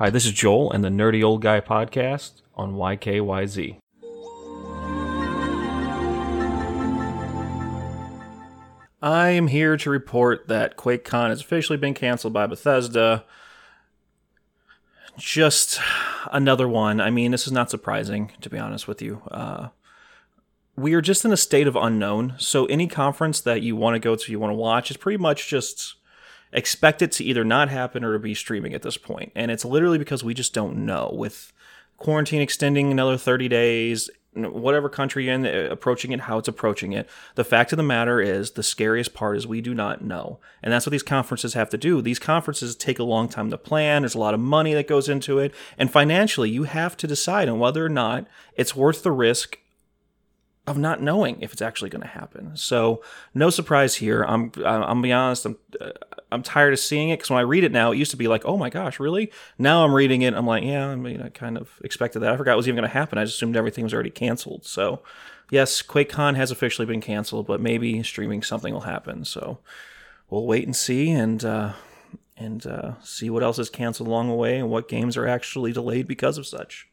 Hi, this is Joel and the Nerdy Old Guy podcast on YKYZ. I am here to report that QuakeCon has officially been canceled by Bethesda. Just another one. I mean, this is not surprising, to be honest with you. Uh, we are just in a state of unknown. So, any conference that you want to go to, you want to watch, is pretty much just expect it to either not happen or to be streaming at this point. And it's literally because we just don't know. With quarantine extending another 30 days, whatever country you're in, uh, approaching it, how it's approaching it. The fact of the matter is, the scariest part is we do not know. And that's what these conferences have to do. These conferences take a long time to plan. There's a lot of money that goes into it. And financially, you have to decide on whether or not it's worth the risk of not knowing if it's actually going to happen. So no surprise here. I'm I'm gonna be honest. I'm uh, I'm tired of seeing it because when I read it now, it used to be like, oh my gosh, really? Now I'm reading it. I'm like, yeah, I mean, I kind of expected that. I forgot it was even going to happen. I just assumed everything was already canceled. So yes, QuakeCon has officially been canceled, but maybe streaming something will happen. So we'll wait and see and. Uh, and uh, see what else is canceled along the way and what games are actually delayed because of such.